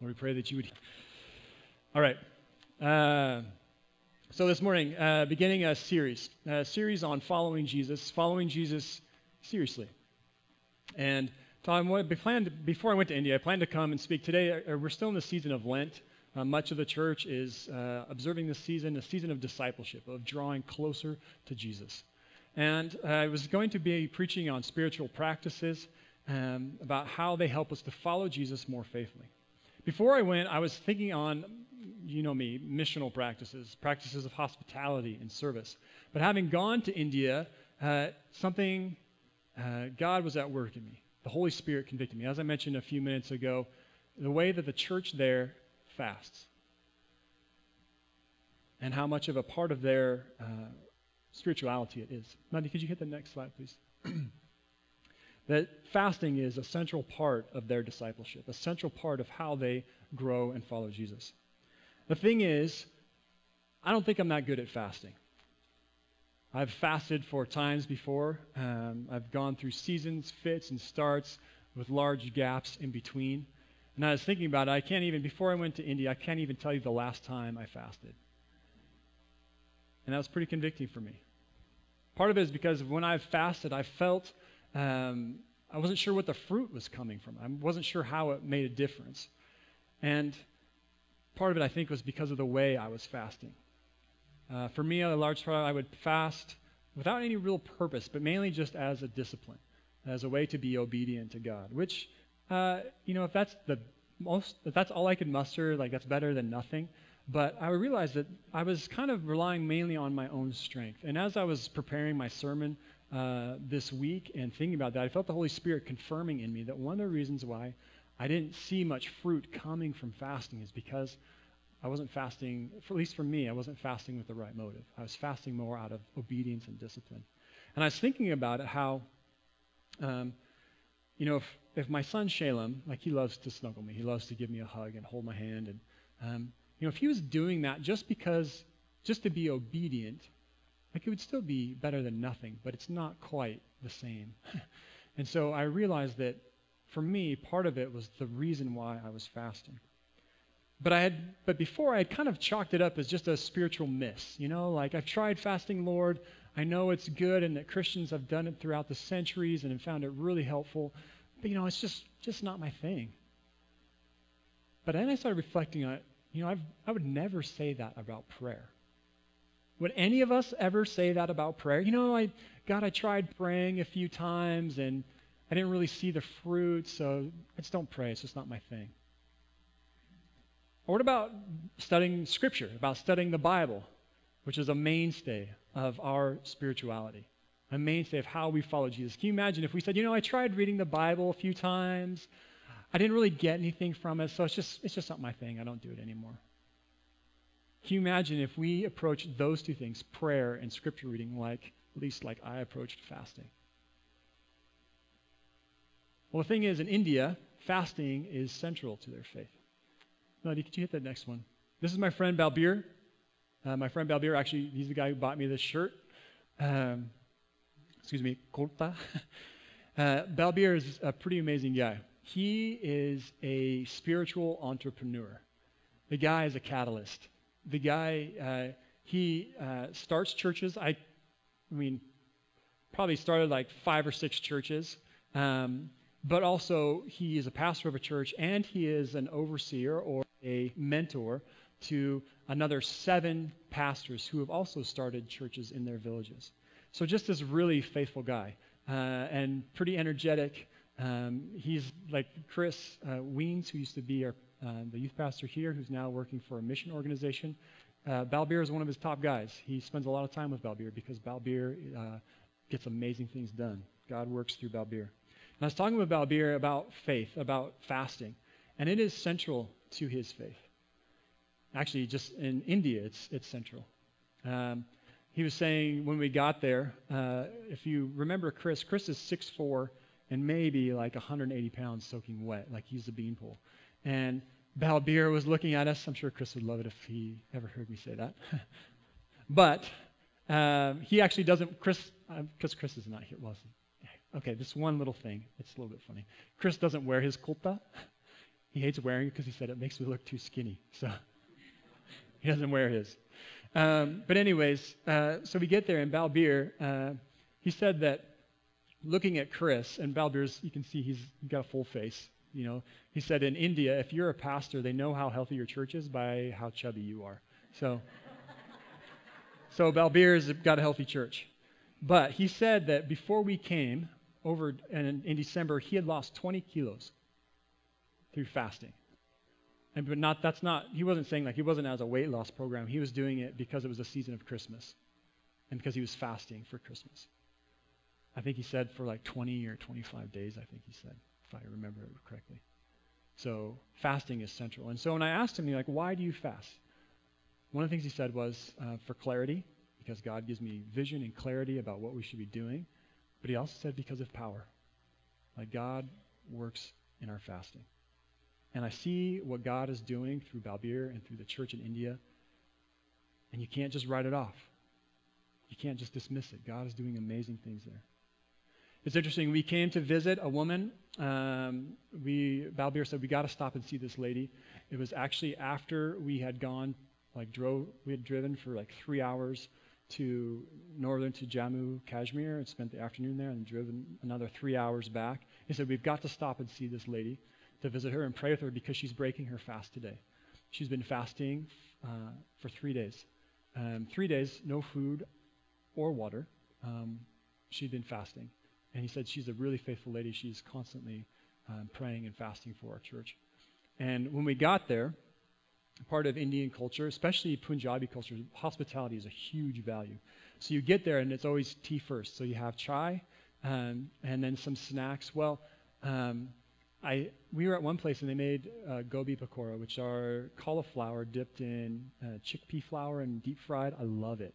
Lord, we pray that you would. All right. Uh, so this morning, uh, beginning a series, a series on following Jesus, following Jesus seriously. And Tom, before I went to India, I planned to come and speak today. Uh, we're still in the season of Lent. Uh, much of the church is uh, observing this season, a season of discipleship, of drawing closer to Jesus. And I was going to be preaching on spiritual practices, um, about how they help us to follow Jesus more faithfully. Before I went, I was thinking on, you know me, missional practices, practices of hospitality and service. But having gone to India, uh, something, uh, God was at work in me. The Holy Spirit convicted me. As I mentioned a few minutes ago, the way that the church there fasts and how much of a part of their uh, spirituality it is. Mandy, could you hit the next slide, please? that fasting is a central part of their discipleship, a central part of how they grow and follow Jesus. The thing is, I don't think I'm that good at fasting. I've fasted for times before. Um, I've gone through seasons, fits, and starts with large gaps in between. And I was thinking about it. I can't even, before I went to India, I can't even tell you the last time I fasted. And that was pretty convicting for me. Part of it is because when I've fasted, I felt um, I wasn't sure what the fruit was coming from. I wasn't sure how it made a difference. And part of it, I think, was because of the way I was fasting. Uh, for me, a large part, I would fast without any real purpose, but mainly just as a discipline, as a way to be obedient to God. Which, uh, you know, if that's the most, if that's all I could muster, like that's better than nothing. But I realized that I was kind of relying mainly on my own strength. And as I was preparing my sermon uh, this week and thinking about that, I felt the Holy Spirit confirming in me that one of the reasons why I didn't see much fruit coming from fasting is because I wasn't fasting, at least for me, I wasn't fasting with the right motive. I was fasting more out of obedience and discipline. And I was thinking about it how, um, you know, if, if my son Shalem, like he loves to snuggle me, he loves to give me a hug and hold my hand. And, um, you know, if he was doing that just because, just to be obedient, like it would still be better than nothing, but it's not quite the same. and so I realized that for me, part of it was the reason why I was fasting. But I had, but before I had kind of chalked it up as just a spiritual miss. You know, like I've tried fasting, Lord. I know it's good, and that Christians have done it throughout the centuries and have found it really helpful. But you know, it's just just not my thing. But then I started reflecting on it. You know, I've, I would never say that about prayer. Would any of us ever say that about prayer? You know, I, God, I tried praying a few times and I didn't really see the fruit, so I just don't pray. It's just not my thing. Or what about studying Scripture, about studying the Bible, which is a mainstay of our spirituality, a mainstay of how we follow Jesus? Can you imagine if we said, you know, I tried reading the Bible a few times, I didn't really get anything from it, so it's just it's just not my thing. I don't do it anymore. Can you imagine if we approach those two things, prayer and scripture reading, like at least like I approached fasting? Well, the thing is, in India, fasting is central to their faith. Melody, could you hit that next one? This is my friend Balbir. Uh, my friend Balbir, actually, he's the guy who bought me this shirt. Um, excuse me, kurta. uh, Balbir is a pretty amazing guy. He is a spiritual entrepreneur. The guy is a catalyst the guy, uh, he uh, starts churches. I, I mean, probably started like five or six churches. Um, but also, he is a pastor of a church and he is an overseer or a mentor to another seven pastors who have also started churches in their villages. So, just this really faithful guy uh, and pretty energetic. Um, he's like Chris uh, Weens, who used to be our the youth pastor here, who's now working for a mission organization. Uh, Balbir is one of his top guys. He spends a lot of time with Balbir because Balbir uh, gets amazing things done. God works through Balbir. And I was talking with Balbir about faith, about fasting, and it is central to his faith. Actually, just in India, it's, it's central. Um, he was saying when we got there, uh, if you remember Chris, Chris is 6'4 and maybe like 180 pounds soaking wet, like he's a beanpole. And Balbir was looking at us. I'm sure Chris would love it if he ever heard me say that. but um, he actually doesn't, Chris, because uh, Chris is not here. Well, okay, this one little thing. It's a little bit funny. Chris doesn't wear his kurta. He hates wearing it because he said it makes me look too skinny. So he doesn't wear his. Um, but anyways, uh, so we get there, and Balbir, uh, he said that looking at Chris, and Balbir's, you can see he's got a full face. You know, he said in India, if you're a pastor, they know how healthy your church is by how chubby you are. So, so Balbir's got a healthy church. But he said that before we came over in, in December, he had lost 20 kilos through fasting. And but not that's not he wasn't saying like he wasn't as a weight loss program. He was doing it because it was a season of Christmas. And because he was fasting for Christmas. I think he said for like 20 or 25 days, I think he said, if I remember it correctly. So fasting is central. And so when I asked him, like, why do you fast? One of the things he said was uh, for clarity, because God gives me vision and clarity about what we should be doing. But he also said because of power. Like God works in our fasting. And I see what God is doing through Balbir and through the church in India. And you can't just write it off. You can't just dismiss it. God is doing amazing things there. It's interesting. We came to visit a woman. Um, we Balbir said we got to stop and see this lady. It was actually after we had gone, like drove, we had driven for like three hours to northern to Jammu, Kashmir, and spent the afternoon there, and driven another three hours back. He said we've got to stop and see this lady to visit her and pray with her because she's breaking her fast today. She's been fasting uh, for three days. Um, three days, no food or water. Um, she'd been fasting. And he said she's a really faithful lady. She's constantly um, praying and fasting for our church. And when we got there, part of Indian culture, especially Punjabi culture, hospitality is a huge value. So you get there and it's always tea first. So you have chai um, and then some snacks. Well, um, I, we were at one place and they made uh, gobi pakora, which are cauliflower dipped in uh, chickpea flour and deep fried. I love it.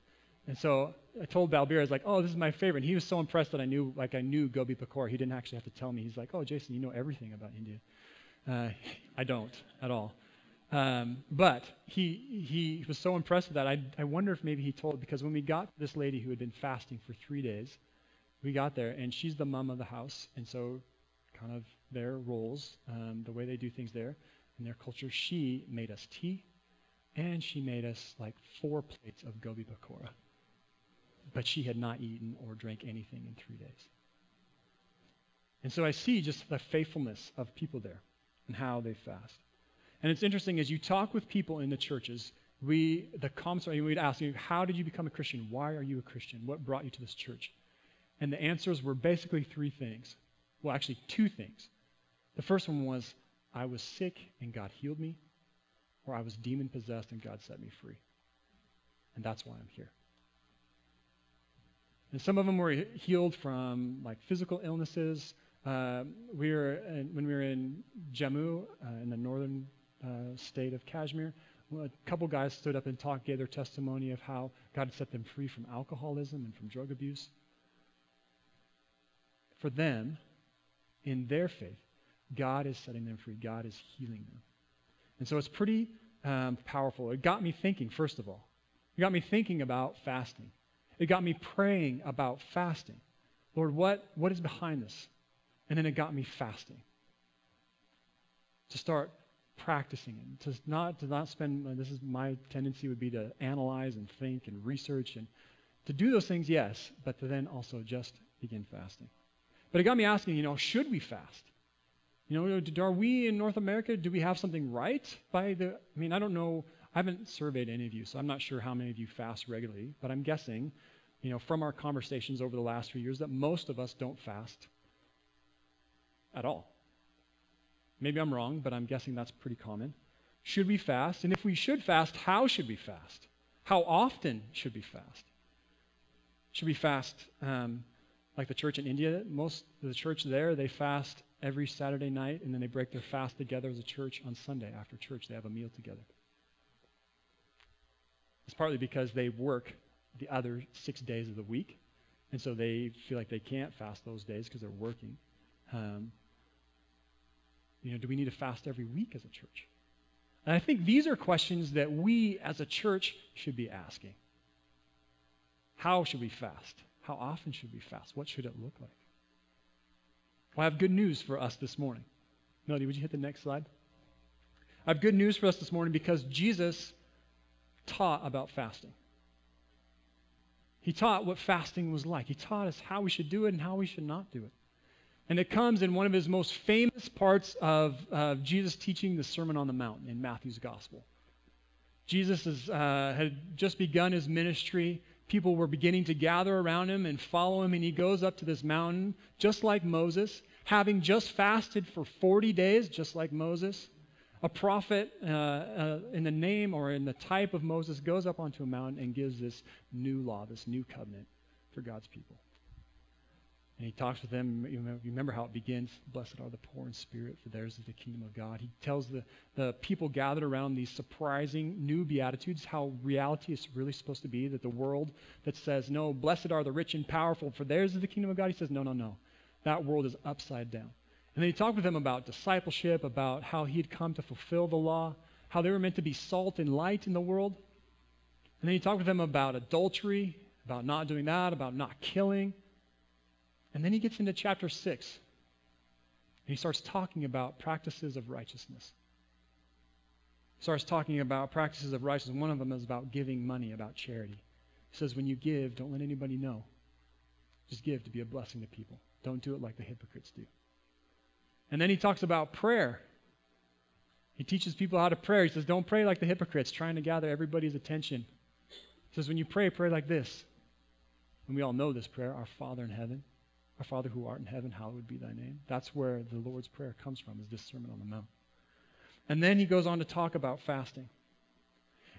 And so I told Balbir, I was like, "Oh, this is my favorite." And he was so impressed that I knew, like, I knew gobi pakora. He didn't actually have to tell me. He's like, "Oh, Jason, you know everything about India." Uh, I don't at all. Um, but he he was so impressed with that. I I wonder if maybe he told because when we got this lady who had been fasting for three days, we got there and she's the mom of the house, and so kind of their roles, um, the way they do things there, in their culture. She made us tea, and she made us like four plates of gobi pakora. But she had not eaten or drank anything in three days. And so I see just the faithfulness of people there and how they fast. And it's interesting as you talk with people in the churches, we the comments we'd ask you, how did you become a Christian? Why are you a Christian? What brought you to this church? And the answers were basically three things. Well, actually, two things. The first one was, I was sick and God healed me, or I was demon possessed and God set me free. And that's why I'm here. And some of them were healed from like physical illnesses. Uh, we were in, when we were in Jammu, uh, in the northern uh, state of Kashmir. A couple guys stood up and talked, gave their testimony of how God set them free from alcoholism and from drug abuse. For them, in their faith, God is setting them free. God is healing them. And so it's pretty um, powerful. It got me thinking, first of all. It got me thinking about fasting. It got me praying about fasting. Lord, what, what is behind this? And then it got me fasting. To start practicing it. To not, to not spend, this is my tendency would be to analyze and think and research and to do those things, yes, but to then also just begin fasting. But it got me asking, you know, should we fast? You know, are we in North America, do we have something right by the, I mean, I don't know, I haven't surveyed any of you, so I'm not sure how many of you fast regularly, but I'm guessing, you know, from our conversations over the last few years that most of us don't fast at all. Maybe I'm wrong, but I'm guessing that's pretty common. Should we fast? And if we should fast, how should we fast? How often should we fast? Should we fast um, like the church in India, most of the church there, they fast every Saturday night and then they break their fast together as a church on Sunday after church. They have a meal together. It's partly because they work the other six days of the week, and so they feel like they can't fast those days because they're working. Um, you know, do we need to fast every week as a church? And I think these are questions that we as a church should be asking. How should we fast? How often should we fast? What should it look like? Well, I have good news for us this morning. Melody, would you hit the next slide? I have good news for us this morning because Jesus taught about fasting. He taught what fasting was like. He taught us how we should do it and how we should not do it. And it comes in one of his most famous parts of Jesus teaching the Sermon on the Mount in Matthew's Gospel. Jesus has, uh, had just begun his ministry. People were beginning to gather around him and follow him, and he goes up to this mountain, just like Moses, having just fasted for 40 days, just like Moses. A prophet uh, uh, in the name or in the type of Moses goes up onto a mountain and gives this new law, this new covenant for God's people. And he talks with them. You remember how it begins? Blessed are the poor in spirit, for theirs is the kingdom of God. He tells the, the people gathered around these surprising new beatitudes how reality is really supposed to be. That the world that says, no, blessed are the rich and powerful, for theirs is the kingdom of God. He says, no, no, no. That world is upside down. And then he talked with them about discipleship, about how he had come to fulfill the law, how they were meant to be salt and light in the world. And then he talked with them about adultery, about not doing that, about not killing and then he gets into chapter 6. And he starts talking about practices of righteousness. He starts talking about practices of righteousness. One of them is about giving money, about charity. He says, when you give, don't let anybody know. Just give to be a blessing to people. Don't do it like the hypocrites do. And then he talks about prayer. He teaches people how to pray. He says, don't pray like the hypocrites, trying to gather everybody's attention. He says, when you pray, pray like this. And we all know this prayer Our Father in heaven, our Father who art in heaven, hallowed be thy name. That's where the Lord's Prayer comes from, is this Sermon on the Mount. And then he goes on to talk about fasting.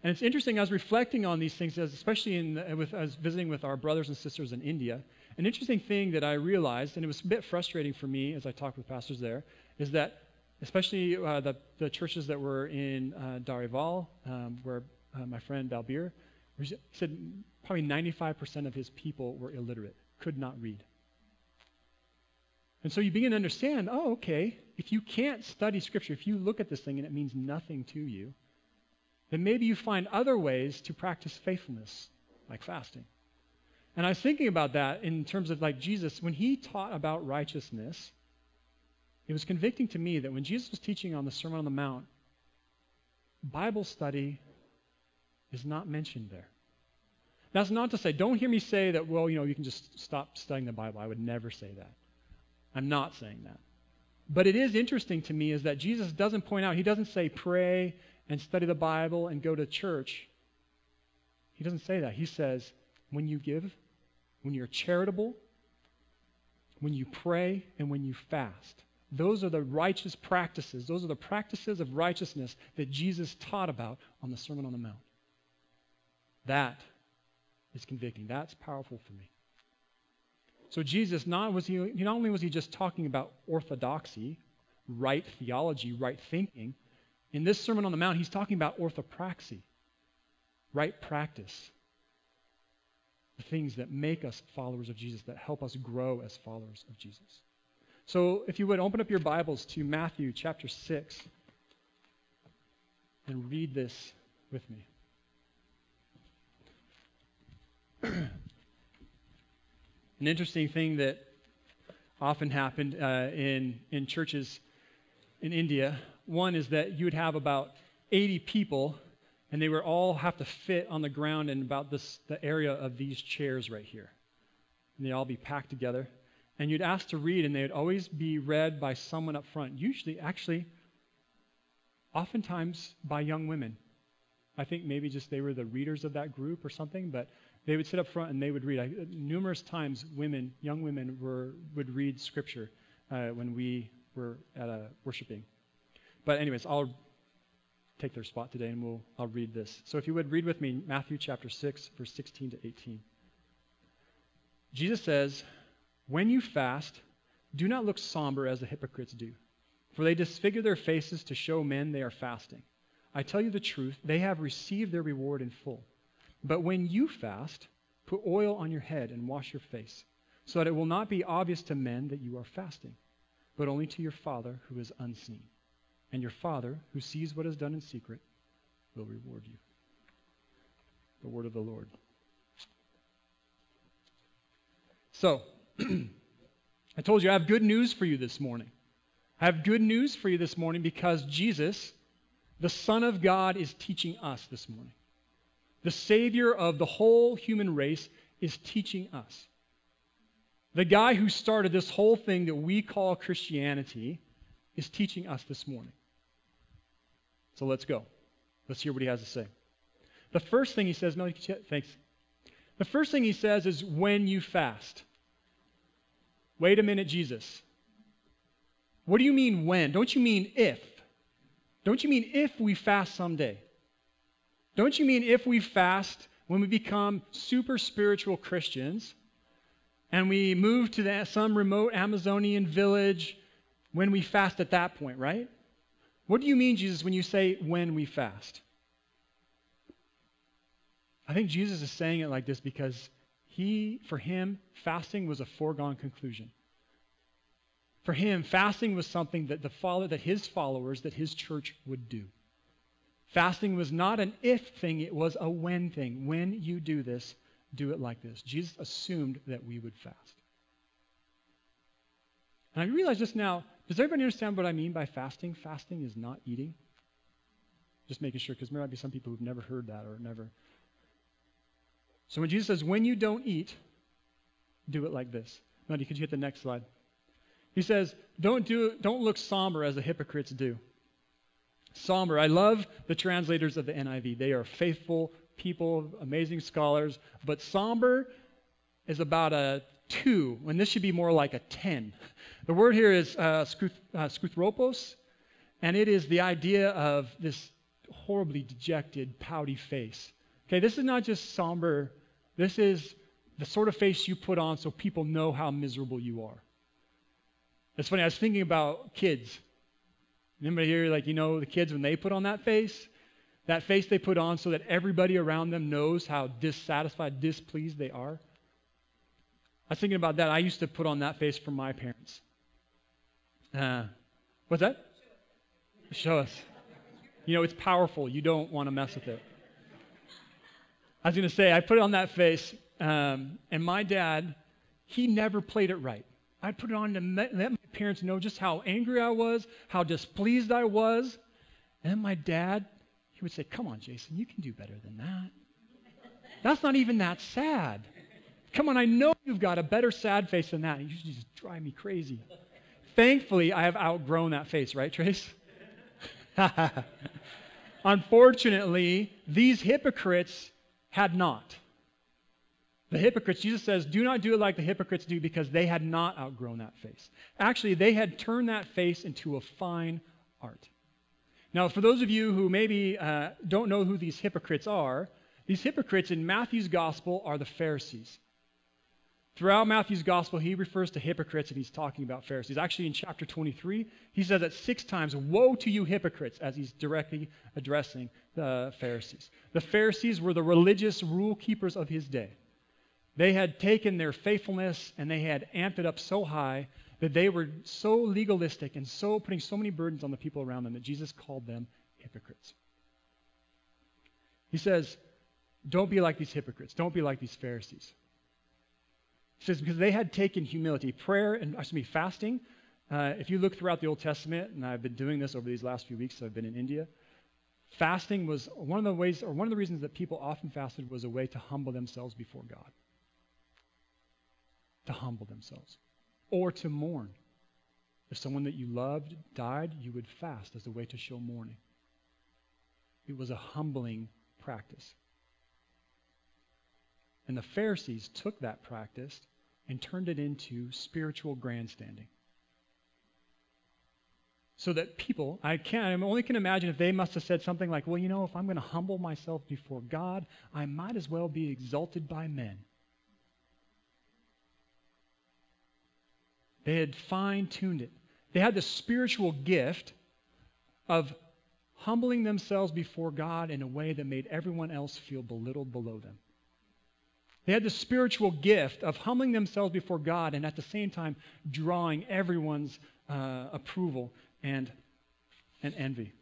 And it's interesting, I was reflecting on these things, especially in, with, as visiting with our brothers and sisters in India. An interesting thing that I realized, and it was a bit frustrating for me as I talked with pastors there, is that especially uh, the, the churches that were in uh, Dhariwal, um, where uh, my friend Balbir, said probably 95% of his people were illiterate, could not read. And so you begin to understand oh, okay, if you can't study Scripture, if you look at this thing and it means nothing to you, then maybe you find other ways to practice faithfulness, like fasting. And I was thinking about that in terms of like Jesus, when he taught about righteousness, it was convicting to me that when Jesus was teaching on the Sermon on the Mount, Bible study is not mentioned there. That's not to say, don't hear me say that, well, you know, you can just stop studying the Bible. I would never say that. I'm not saying that. But it is interesting to me is that Jesus doesn't point out, he doesn't say pray and study the Bible and go to church. He doesn't say that. He says when you give, when you're charitable, when you pray, and when you fast. Those are the righteous practices. Those are the practices of righteousness that Jesus taught about on the Sermon on the Mount. That is convicting. That's powerful for me. So Jesus, not, was he, not only was he just talking about orthodoxy, right theology, right thinking, in this Sermon on the Mount, he's talking about orthopraxy, right practice. The things that make us followers of Jesus, that help us grow as followers of Jesus. So, if you would open up your Bibles to Matthew chapter 6 and read this with me. An interesting thing that often happened uh, in, in churches in India, one is that you would have about 80 people, and they would all have to fit on the ground in about this, the area of these chairs right here. And they'd all be packed together. And you'd ask to read, and they would always be read by someone up front. Usually, actually, oftentimes by young women. I think maybe just they were the readers of that group or something, but they would sit up front and they would read. I, numerous times, women, young women, were would read scripture uh, when we were at a worshiping. But anyways, I'll take their spot today and we'll I'll read this. So if you would read with me Matthew chapter 6 verse 16 to 18. Jesus says, "When you fast, do not look somber as the hypocrites do, for they disfigure their faces to show men they are fasting. I tell you the truth, they have received their reward in full." But when you fast, put oil on your head and wash your face, so that it will not be obvious to men that you are fasting, but only to your Father who is unseen. And your Father, who sees what is done in secret, will reward you. The word of the Lord. So, I told you I have good news for you this morning. I have good news for you this morning because Jesus the Son of God is teaching us this morning. The Savior of the whole human race is teaching us. The guy who started this whole thing that we call Christianity is teaching us this morning. So let's go. Let's hear what he has to say. The first thing he says, no, thanks. The first thing he says is when you fast. Wait a minute, Jesus. What do you mean when? Don't you mean if? Don't you mean if we fast someday? Don't you mean if we fast when we become super spiritual Christians and we move to the, some remote Amazonian village when we fast at that point, right? What do you mean, Jesus, when you say when we fast? I think Jesus is saying it like this because he, for him, fasting was a foregone conclusion. For him, fasting was something that the follow, that his followers, that his church would do. Fasting was not an if thing, it was a when thing. When you do this, do it like this. Jesus assumed that we would fast. And I realize just now, does everybody understand what I mean by fasting? Fasting is not eating. Just making sure, because there might be some people who've never heard that or never. So when Jesus says, when you don't eat, do it like this. Money, could you hit the next slide? He says, don't do don't look somber as the hypocrites do. Somber. I love the translators of the NIV. They are faithful people, amazing scholars, but somber is about a two, when this should be more like a 10. The word here is uh, uh, and it is the idea of this horribly dejected, pouty face. Okay, this is not just somber, this is the sort of face you put on so people know how miserable you are. It's funny, I was thinking about kids. Anybody here, like, you know, the kids, when they put on that face, that face they put on so that everybody around them knows how dissatisfied, displeased they are. I was thinking about that. I used to put on that face for my parents. Uh, what's that? Show us. You know, it's powerful. You don't want to mess with it. I was going to say, I put it on that face, um, and my dad, he never played it right. I'd put it on to let my parents know just how angry I was, how displeased I was. And my dad, he would say, Come on, Jason, you can do better than that. That's not even that sad. Come on, I know you've got a better sad face than that. You just drive me crazy. Thankfully, I have outgrown that face, right, Trace? Unfortunately, these hypocrites had not. The hypocrites, Jesus says, do not do it like the hypocrites do because they had not outgrown that face. Actually, they had turned that face into a fine art. Now, for those of you who maybe uh, don't know who these hypocrites are, these hypocrites in Matthew's gospel are the Pharisees. Throughout Matthew's gospel, he refers to hypocrites and he's talking about Pharisees. Actually, in chapter 23, he says that six times, Woe to you, hypocrites, as he's directly addressing the Pharisees. The Pharisees were the religious rule keepers of his day. They had taken their faithfulness and they had amped it up so high that they were so legalistic and so putting so many burdens on the people around them that Jesus called them hypocrites. He says, Don't be like these hypocrites. Don't be like these Pharisees. Says, because they had taken humility, prayer, and excuse me, fasting. Uh, if you look throughout the Old Testament, and I've been doing this over these last few weeks, so I've been in India, fasting was one of the ways, or one of the reasons that people often fasted was a way to humble themselves before God to humble themselves or to mourn. If someone that you loved died, you would fast as a way to show mourning. It was a humbling practice. And the Pharisees took that practice and turned it into spiritual grandstanding. So that people, I can't, I only can imagine if they must have said something like, well, you know, if I'm going to humble myself before God, I might as well be exalted by men. They had fine tuned it. They had the spiritual gift of humbling themselves before God in a way that made everyone else feel belittled below them. They had the spiritual gift of humbling themselves before God and at the same time drawing everyone's uh, approval and, and envy.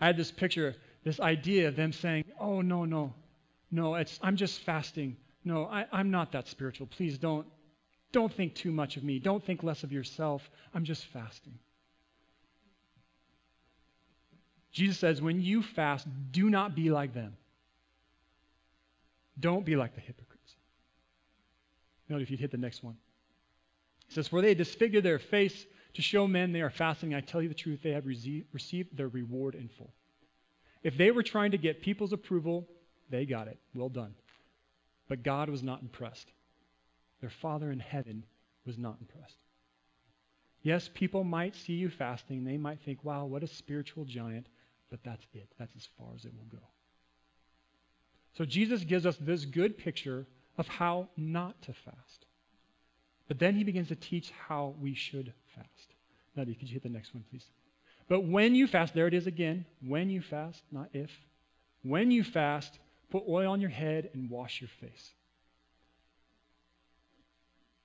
I had this picture, this idea of them saying, Oh, no, no, no, it's, I'm just fasting. No, I, I'm not that spiritual. Please don't, don't think too much of me. Don't think less of yourself. I'm just fasting. Jesus says, when you fast, do not be like them. Don't be like the hypocrites. Note if you'd hit the next one. He says, For they disfigure their face to show men they are fasting. I tell you the truth, they have received their reward in full. If they were trying to get people's approval, they got it. Well done. But God was not impressed. Their Father in heaven was not impressed. Yes, people might see you fasting. They might think, wow, what a spiritual giant. But that's it. That's as far as it will go. So Jesus gives us this good picture of how not to fast. But then he begins to teach how we should fast. Nadia, could you hit the next one, please? But when you fast, there it is again. When you fast, not if. When you fast, put oil on your head and wash your face.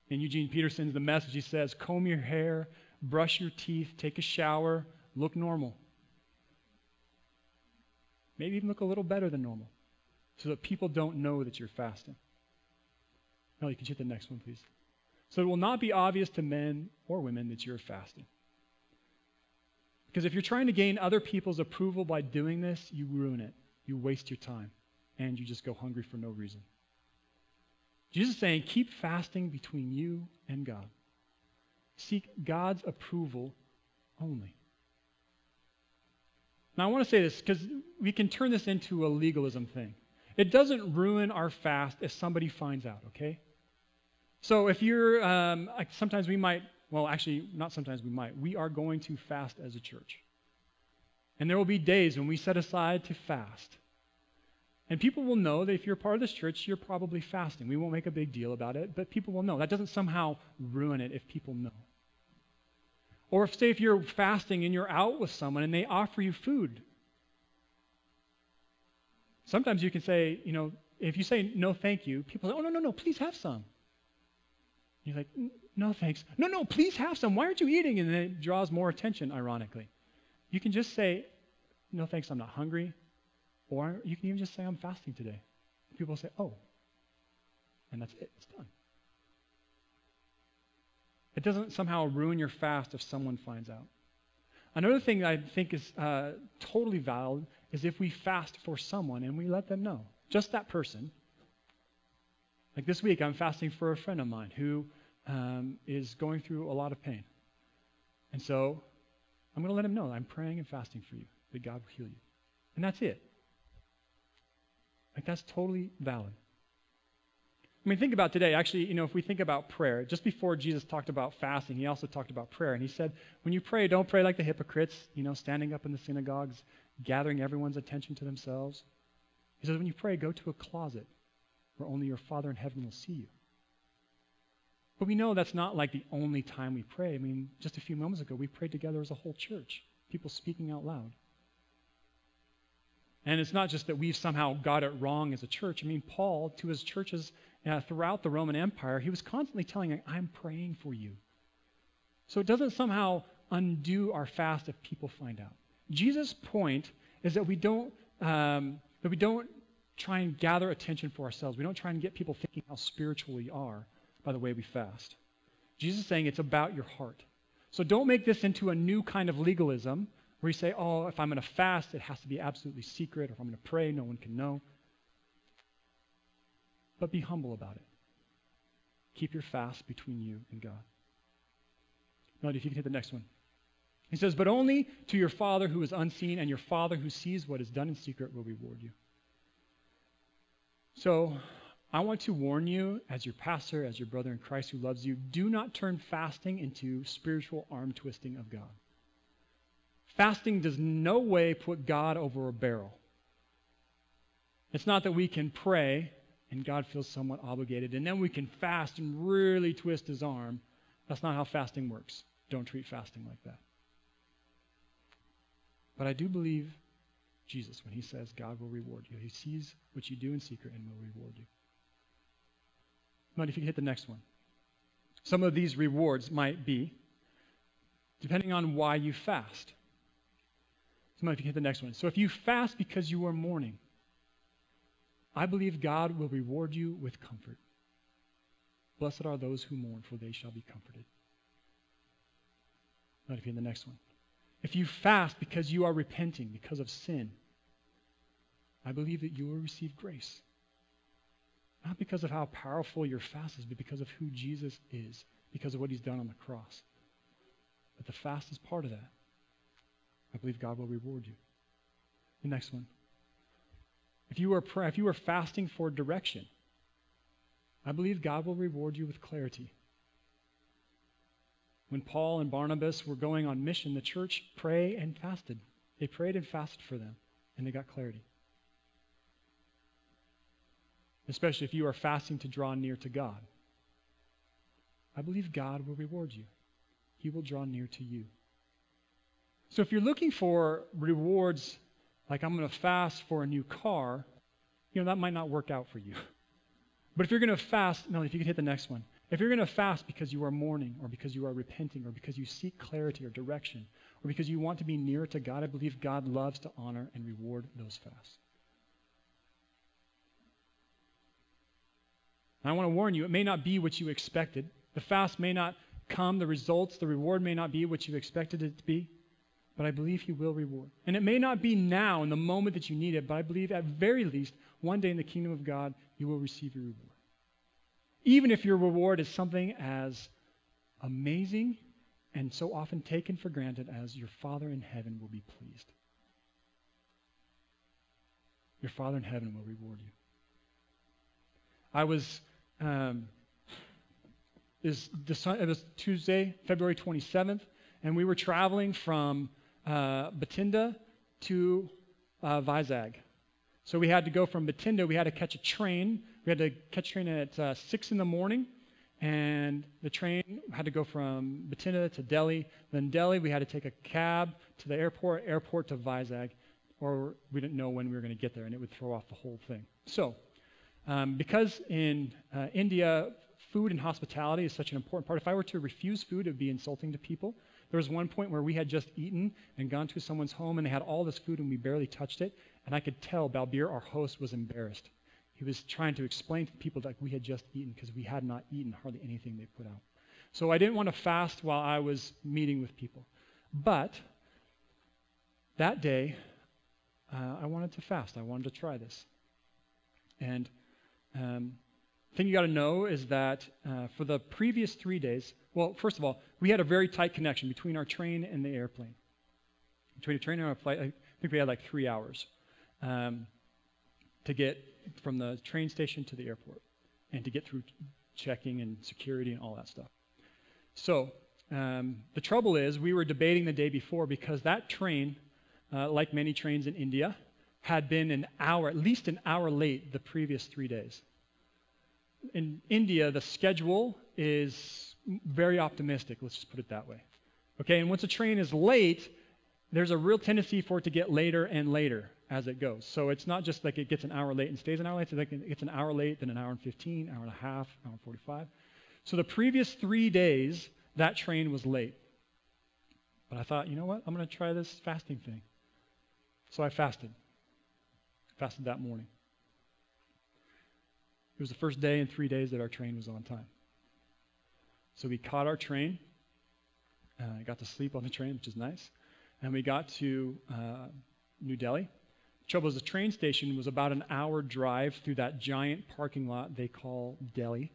In Eugene Peterson's The Message, he says, comb your hair, brush your teeth, take a shower, look normal. Maybe even look a little better than normal so that people don't know that you're fasting. No, you can hit the next one, please. So it will not be obvious to men or women that you're fasting. Because if you're trying to gain other people's approval by doing this, you ruin it. You waste your time. And you just go hungry for no reason. Jesus is saying, keep fasting between you and God. Seek God's approval only. Now, I want to say this because we can turn this into a legalism thing. It doesn't ruin our fast if somebody finds out, okay? So if you're, um, sometimes we might, well, actually, not sometimes we might, we are going to fast as a church. And there will be days when we set aside to fast. And people will know that if you're part of this church, you're probably fasting. We won't make a big deal about it, but people will know. That doesn't somehow ruin it if people know. Or if, say, if you're fasting and you're out with someone and they offer you food. Sometimes you can say, you know, if you say no thank you, people say, oh, no, no, no, please have some. You're like, no thanks. No, no, please have some. Why aren't you eating? And it draws more attention, ironically. You can just say, no thanks, I'm not hungry. Or you can even just say, I'm fasting today. People say, oh. And that's it, it's done. It doesn't somehow ruin your fast if someone finds out. Another thing I think is uh, totally valid is if we fast for someone and we let them know, just that person. Like this week, I'm fasting for a friend of mine who um, is going through a lot of pain. And so I'm going to let him know I'm praying and fasting for you, that God will heal you. And that's it. Like, that's totally valid. I mean, think about today. Actually, you know, if we think about prayer, just before Jesus talked about fasting, he also talked about prayer. And he said, when you pray, don't pray like the hypocrites, you know, standing up in the synagogues, gathering everyone's attention to themselves. He says, when you pray, go to a closet where only your Father in heaven will see you. But we know that's not like the only time we pray. I mean, just a few moments ago, we prayed together as a whole church, people speaking out loud. And it's not just that we've somehow got it wrong as a church. I mean, Paul, to his churches uh, throughout the Roman Empire, he was constantly telling I'm praying for you. So it doesn't somehow undo our fast if people find out. Jesus' point is that we don't um, that we don't try and gather attention for ourselves. We don't try and get people thinking how spiritual we are by the way we fast. Jesus is saying it's about your heart. So don't make this into a new kind of legalism where you say, oh, if I'm going to fast, it has to be absolutely secret, or if I'm going to pray, no one can know. But be humble about it. Keep your fast between you and God. Now, if you can hit the next one. He says, But only to your Father who is unseen, and your Father who sees what is done in secret will reward you. So, I want to warn you, as your pastor, as your brother in Christ who loves you, do not turn fasting into spiritual arm twisting of God. Fasting does no way put God over a barrel. It's not that we can pray and God feels somewhat obligated, and then we can fast and really twist his arm. That's not how fasting works. Don't treat fasting like that. But I do believe Jesus when he says God will reward you. He sees what you do in secret and will reward you. But if you hit the next one. Some of these rewards might be depending on why you fast. Come on, if you hit the next one. So if you fast because you are mourning, I believe God will reward you with comfort. Blessed are those who mourn, for they shall be comforted. Not if you're in the next one. If you fast because you are repenting because of sin, I believe that you will receive grace. Not because of how powerful your fast is, but because of who Jesus is, because of what he's done on the cross. But the fast is part of that. I believe God will reward you. The next one. If you are if you are fasting for direction, I believe God will reward you with clarity. When Paul and Barnabas were going on mission, the church prayed and fasted. They prayed and fasted for them, and they got clarity. Especially if you are fasting to draw near to God. I believe God will reward you. He will draw near to you. So if you're looking for rewards like I'm going to fast for a new car, you know, that might not work out for you. But if you're going to fast, no, if you could hit the next one. If you're going to fast because you are mourning, or because you are repenting, or because you seek clarity or direction, or because you want to be nearer to God, I believe God loves to honor and reward those fasts. And I want to warn you, it may not be what you expected. The fast may not come, the results, the reward may not be what you expected it to be, but I believe He will reward. And it may not be now in the moment that you need it, but I believe at very least one day in the kingdom of God, you will receive your reward. Even if your reward is something as amazing and so often taken for granted as your Father in heaven will be pleased. Your Father in heaven will reward you. I was, um, this, it was Tuesday, February 27th, and we were traveling from uh, Bathinda to uh, Vizag. So we had to go from Bathinda, we had to catch a train. We had to catch train at uh, 6 in the morning, and the train had to go from Bathinda to Delhi. Then Delhi, we had to take a cab to the airport, airport to Vizag, or we didn't know when we were going to get there, and it would throw off the whole thing. So, um, because in uh, India, food and hospitality is such an important part, if I were to refuse food, it would be insulting to people. There was one point where we had just eaten and gone to someone's home, and they had all this food, and we barely touched it. And I could tell Balbir, our host, was embarrassed. He was trying to explain to people that we had just eaten because we had not eaten hardly anything they put out. So I didn't want to fast while I was meeting with people. But that day, uh, I wanted to fast. I wanted to try this. And um, the thing you got to know is that uh, for the previous three days, well, first of all, we had a very tight connection between our train and the airplane. Between a train and our flight, I think we had like three hours um, to get from the train station to the airport and to get through checking and security and all that stuff. So um, the trouble is, we were debating the day before because that train, uh, like many trains in India, had been an hour, at least an hour late the previous three days. In India, the schedule is very optimistic, let's just put it that way. Okay, and once a train is late, there's a real tendency for it to get later and later as it goes. So it's not just like it gets an hour late and stays an hour late. It's like it gets an hour late, then an hour and 15, hour and a half, hour and 45. So the previous three days, that train was late. But I thought, you know what? I'm going to try this fasting thing. So I fasted. Fasted that morning. It was the first day in three days that our train was on time. So we caught our train. Uh, I got to sleep on the train, which is nice. And we got to uh, New Delhi. Trouble is, the train station was about an hour drive through that giant parking lot they call Delhi.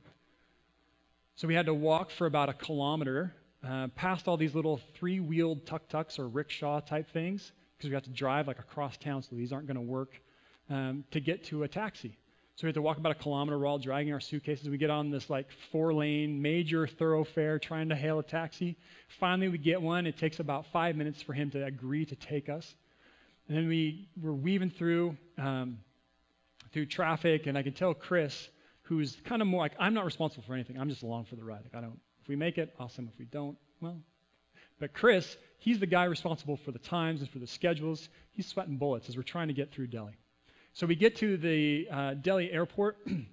So we had to walk for about a kilometer uh, past all these little three wheeled tuk tuks or rickshaw type things because we have to drive like across town, so these aren't going to work um, to get to a taxi. So we have to walk about a kilometer. All dragging our suitcases. We get on this like four lane major thoroughfare trying to hail a taxi. Finally, we get one. It takes about five minutes for him to agree to take us. And then we were weaving through um, through traffic, and I can tell Chris, who's kind of more like I'm not responsible for anything. I'm just along for the ride. Like I don't. If we make it, awesome. If we don't, well. But Chris, he's the guy responsible for the times and for the schedules. He's sweating bullets as we're trying to get through Delhi. So we get to the uh, Delhi airport, and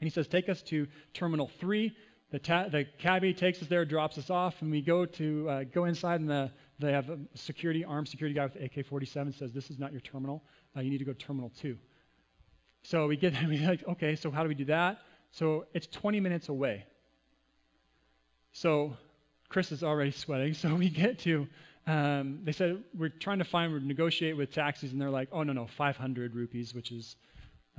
he says, Take us to Terminal 3. The, ta- the cabbie takes us there, drops us off, and we go to uh, go inside, and the, they have a security, armed security guy with AK-47 says, "This is not your terminal. Uh, you need to go to Terminal 2." So we get we're like, "Okay, so how do we do that?" So it's 20 minutes away. So Chris is already sweating. So we get to um, they said, we're trying to find, we're negotiate with taxis, and they're like, oh, no, no, 500 rupees, which is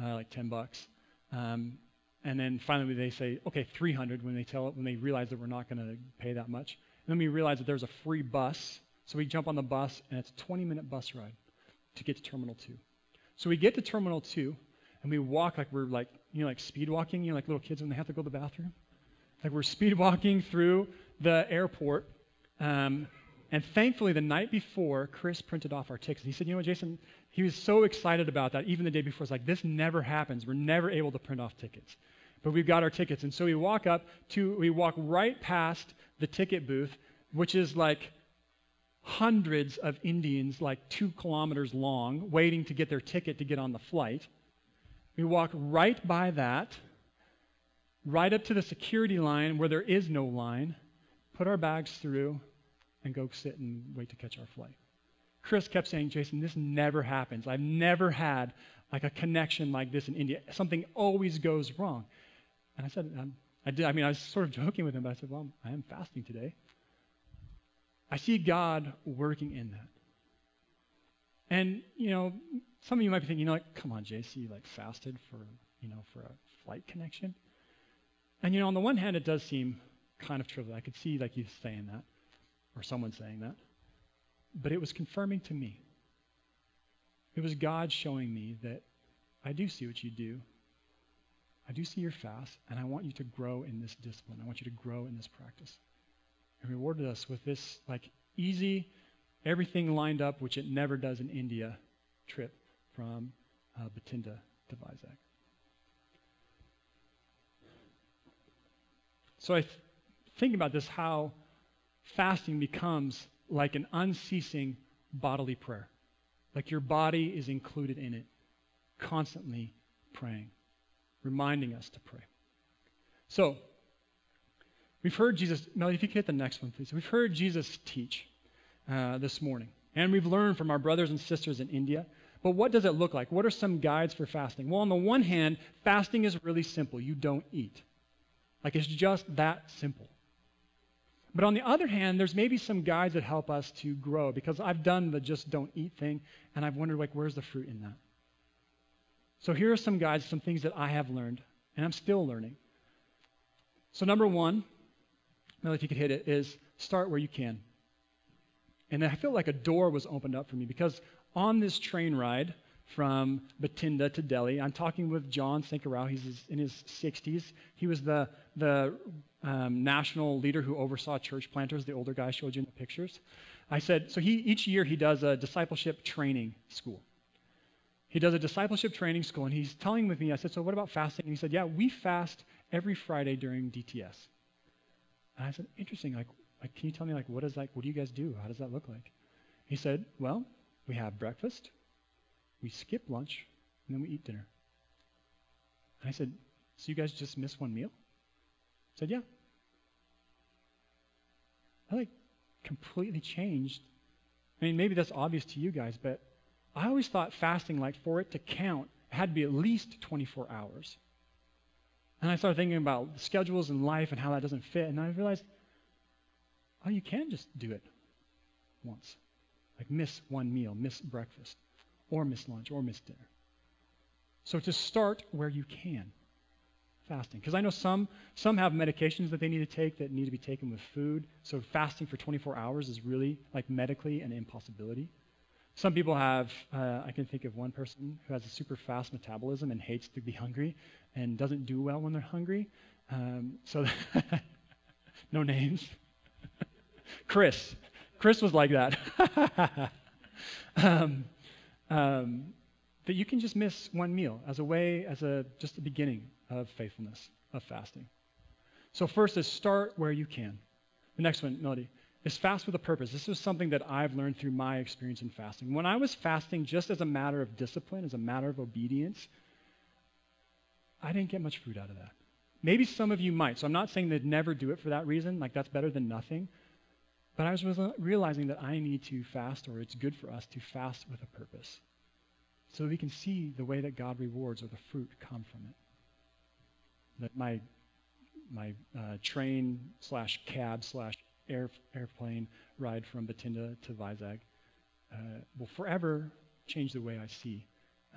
uh, like 10 bucks. Um, and then finally they say, okay, 300 when they tell when they realize that we're not going to pay that much. And then we realize that there's a free bus. So we jump on the bus, and it's a 20 minute bus ride to get to Terminal 2. So we get to Terminal 2, and we walk like we're like, you know, like speed walking, you know, like little kids when they have to go to the bathroom. Like we're speed walking through the airport. Um, and thankfully, the night before, Chris printed off our tickets. He said, You know what, Jason? He was so excited about that. Even the day before, it's like, This never happens. We're never able to print off tickets. But we've got our tickets. And so we walk up to, we walk right past the ticket booth, which is like hundreds of Indians, like two kilometers long, waiting to get their ticket to get on the flight. We walk right by that, right up to the security line where there is no line, put our bags through, and go sit and wait to catch our flight. Chris kept saying, Jason, this never happens. I've never had like a connection like this in India. Something always goes wrong. And I said, um, I did. I mean, I was sort of joking with him, but I said, well, I am fasting today. I see God working in that. And, you know, some of you might be thinking, you know, like, come on, JC, you like fasted for, you know, for a flight connection. And, you know, on the one hand, it does seem kind of trivial. I could see like you saying that or someone saying that. But it was confirming to me. It was God showing me that I do see what you do. I do see your fast, and I want you to grow in this discipline. I want you to grow in this practice. And rewarded us with this like easy, everything lined up, which it never does in India, trip from uh, Bathinda to Vizag. So I th- think about this how fasting becomes like an unceasing bodily prayer. Like your body is included in it, constantly praying, reminding us to pray. So, we've heard Jesus, Melody, if you could hit the next one, please. We've heard Jesus teach uh, this morning, and we've learned from our brothers and sisters in India. But what does it look like? What are some guides for fasting? Well, on the one hand, fasting is really simple. You don't eat. Like it's just that simple. But on the other hand, there's maybe some guides that help us to grow because I've done the just don't eat thing and I've wondered like where's the fruit in that? So here are some guides, some things that I have learned and I'm still learning. So number one, If you could hit it, is start where you can. And I feel like a door was opened up for me because on this train ride from Bathinda to Delhi, I'm talking with John Sankarao. He's in his 60s. He was the, the um, national leader who oversaw church planters, the older guy I showed you in the pictures. I said, so he each year he does a discipleship training school. He does a discipleship training school, and he's telling with me, I said, so what about fasting? And he said, yeah, we fast every Friday during DTS. And I said, interesting. Like, like, can you tell me, like, what is like, what do you guys do? How does that look like? He said, well, we have breakfast, we skip lunch, and then we eat dinner. And I said, so you guys just miss one meal? I said, yeah. I like completely changed. I mean, maybe that's obvious to you guys, but I always thought fasting, like for it to count, had to be at least 24 hours. And I started thinking about schedules and life and how that doesn't fit. And I realized, oh, you can just do it once. Like miss one meal, miss breakfast, or miss lunch, or miss dinner. So to start where you can fasting. Because I know some, some have medications that they need to take that need to be taken with food. So fasting for 24 hours is really like medically an impossibility. Some people have, uh, I can think of one person who has a super fast metabolism and hates to be hungry and doesn't do well when they're hungry. Um, so, no names. Chris. Chris was like that. um, um, that you can just miss one meal as a way, as a just a beginning of faithfulness, of fasting. So, first is start where you can. The next one, Melody, is fast with a purpose. This was something that I've learned through my experience in fasting. When I was fasting just as a matter of discipline, as a matter of obedience, I didn't get much fruit out of that. Maybe some of you might. So I'm not saying they'd never do it for that reason, like that's better than nothing. But I was realizing that I need to fast, or it's good for us to fast with a purpose. So we can see the way that God rewards or the fruit come from it that my my uh, train slash cab slash air, airplane ride from Bathinda to Vizag uh, will forever change the way I see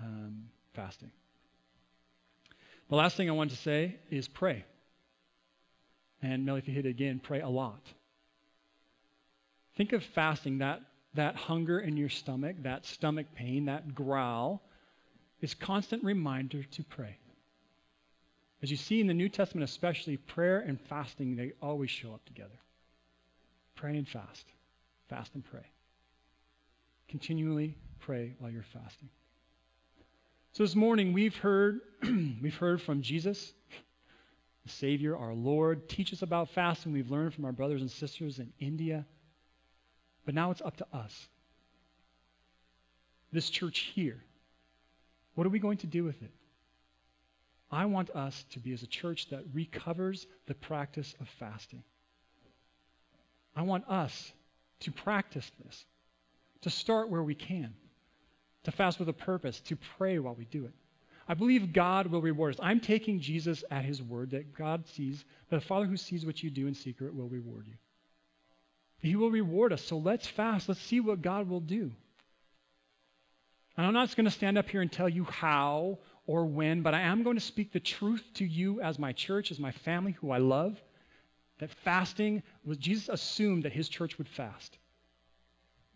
um, fasting. The last thing I want to say is pray. And Melly, if you hit it again, pray a lot. Think of fasting, that, that hunger in your stomach, that stomach pain, that growl, is constant reminder to pray. As you see in the New Testament, especially, prayer and fasting, they always show up together. Pray and fast. Fast and pray. Continually pray while you're fasting. So this morning we've heard we've heard from Jesus, the Savior, our Lord, teach us about fasting. We've learned from our brothers and sisters in India. But now it's up to us. This church here. What are we going to do with it? I want us to be as a church that recovers the practice of fasting. I want us to practice this, to start where we can, to fast with a purpose, to pray while we do it. I believe God will reward us. I'm taking Jesus at his word that God sees, that the Father who sees what you do in secret will reward you. He will reward us. So let's fast. Let's see what God will do. And I'm not going to stand up here and tell you how or when, but I am going to speak the truth to you as my church, as my family who I love, that fasting was Jesus assumed that his church would fast.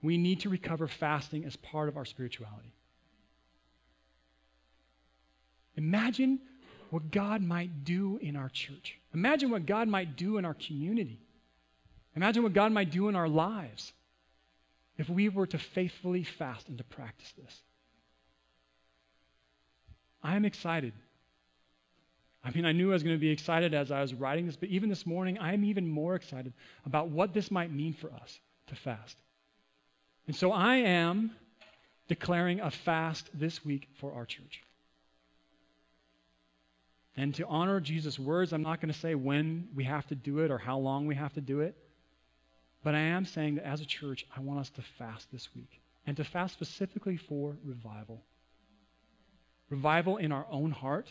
We need to recover fasting as part of our spirituality. Imagine what God might do in our church. Imagine what God might do in our community. Imagine what God might do in our lives if we were to faithfully fast and to practice this. I am excited. I mean, I knew I was going to be excited as I was writing this, but even this morning, I am even more excited about what this might mean for us to fast. And so I am declaring a fast this week for our church. And to honor Jesus' words, I'm not going to say when we have to do it or how long we have to do it. But I am saying that as a church, I want us to fast this week and to fast specifically for revival. Revival in our own heart,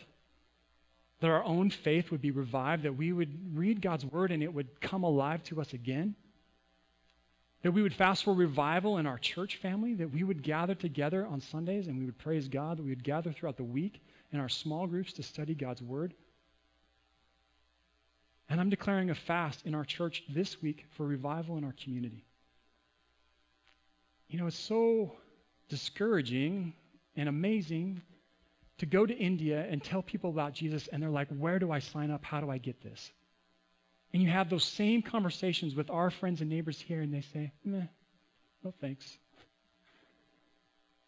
that our own faith would be revived, that we would read God's word and it would come alive to us again. That we would fast for revival in our church family, that we would gather together on Sundays and we would praise God, that we would gather throughout the week in our small groups to study God's word. And I'm declaring a fast in our church this week for revival in our community. You know, it's so discouraging and amazing to go to India and tell people about Jesus, and they're like, Where do I sign up? How do I get this? And you have those same conversations with our friends and neighbors here, and they say, Meh, no thanks.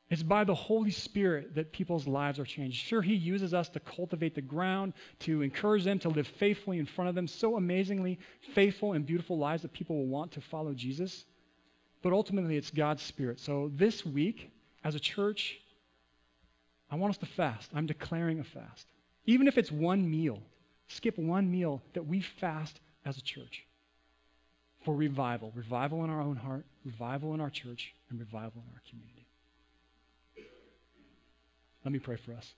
It's by the Holy Spirit that people's lives are changed. Sure, He uses us to cultivate the ground, to encourage them to live faithfully in front of them, so amazingly faithful and beautiful lives that people will want to follow Jesus. But ultimately, it's God's Spirit. So this week, as a church, I want us to fast. I'm declaring a fast. Even if it's one meal, skip one meal, that we fast as a church for revival. Revival in our own heart, revival in our church, and revival in our community. Let me pray for us.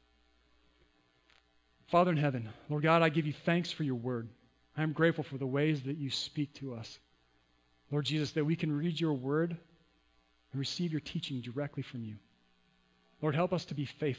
Father in heaven, Lord God, I give you thanks for your word. I am grateful for the ways that you speak to us. Lord Jesus, that we can read your word and receive your teaching directly from you. Lord, help us to be faithful.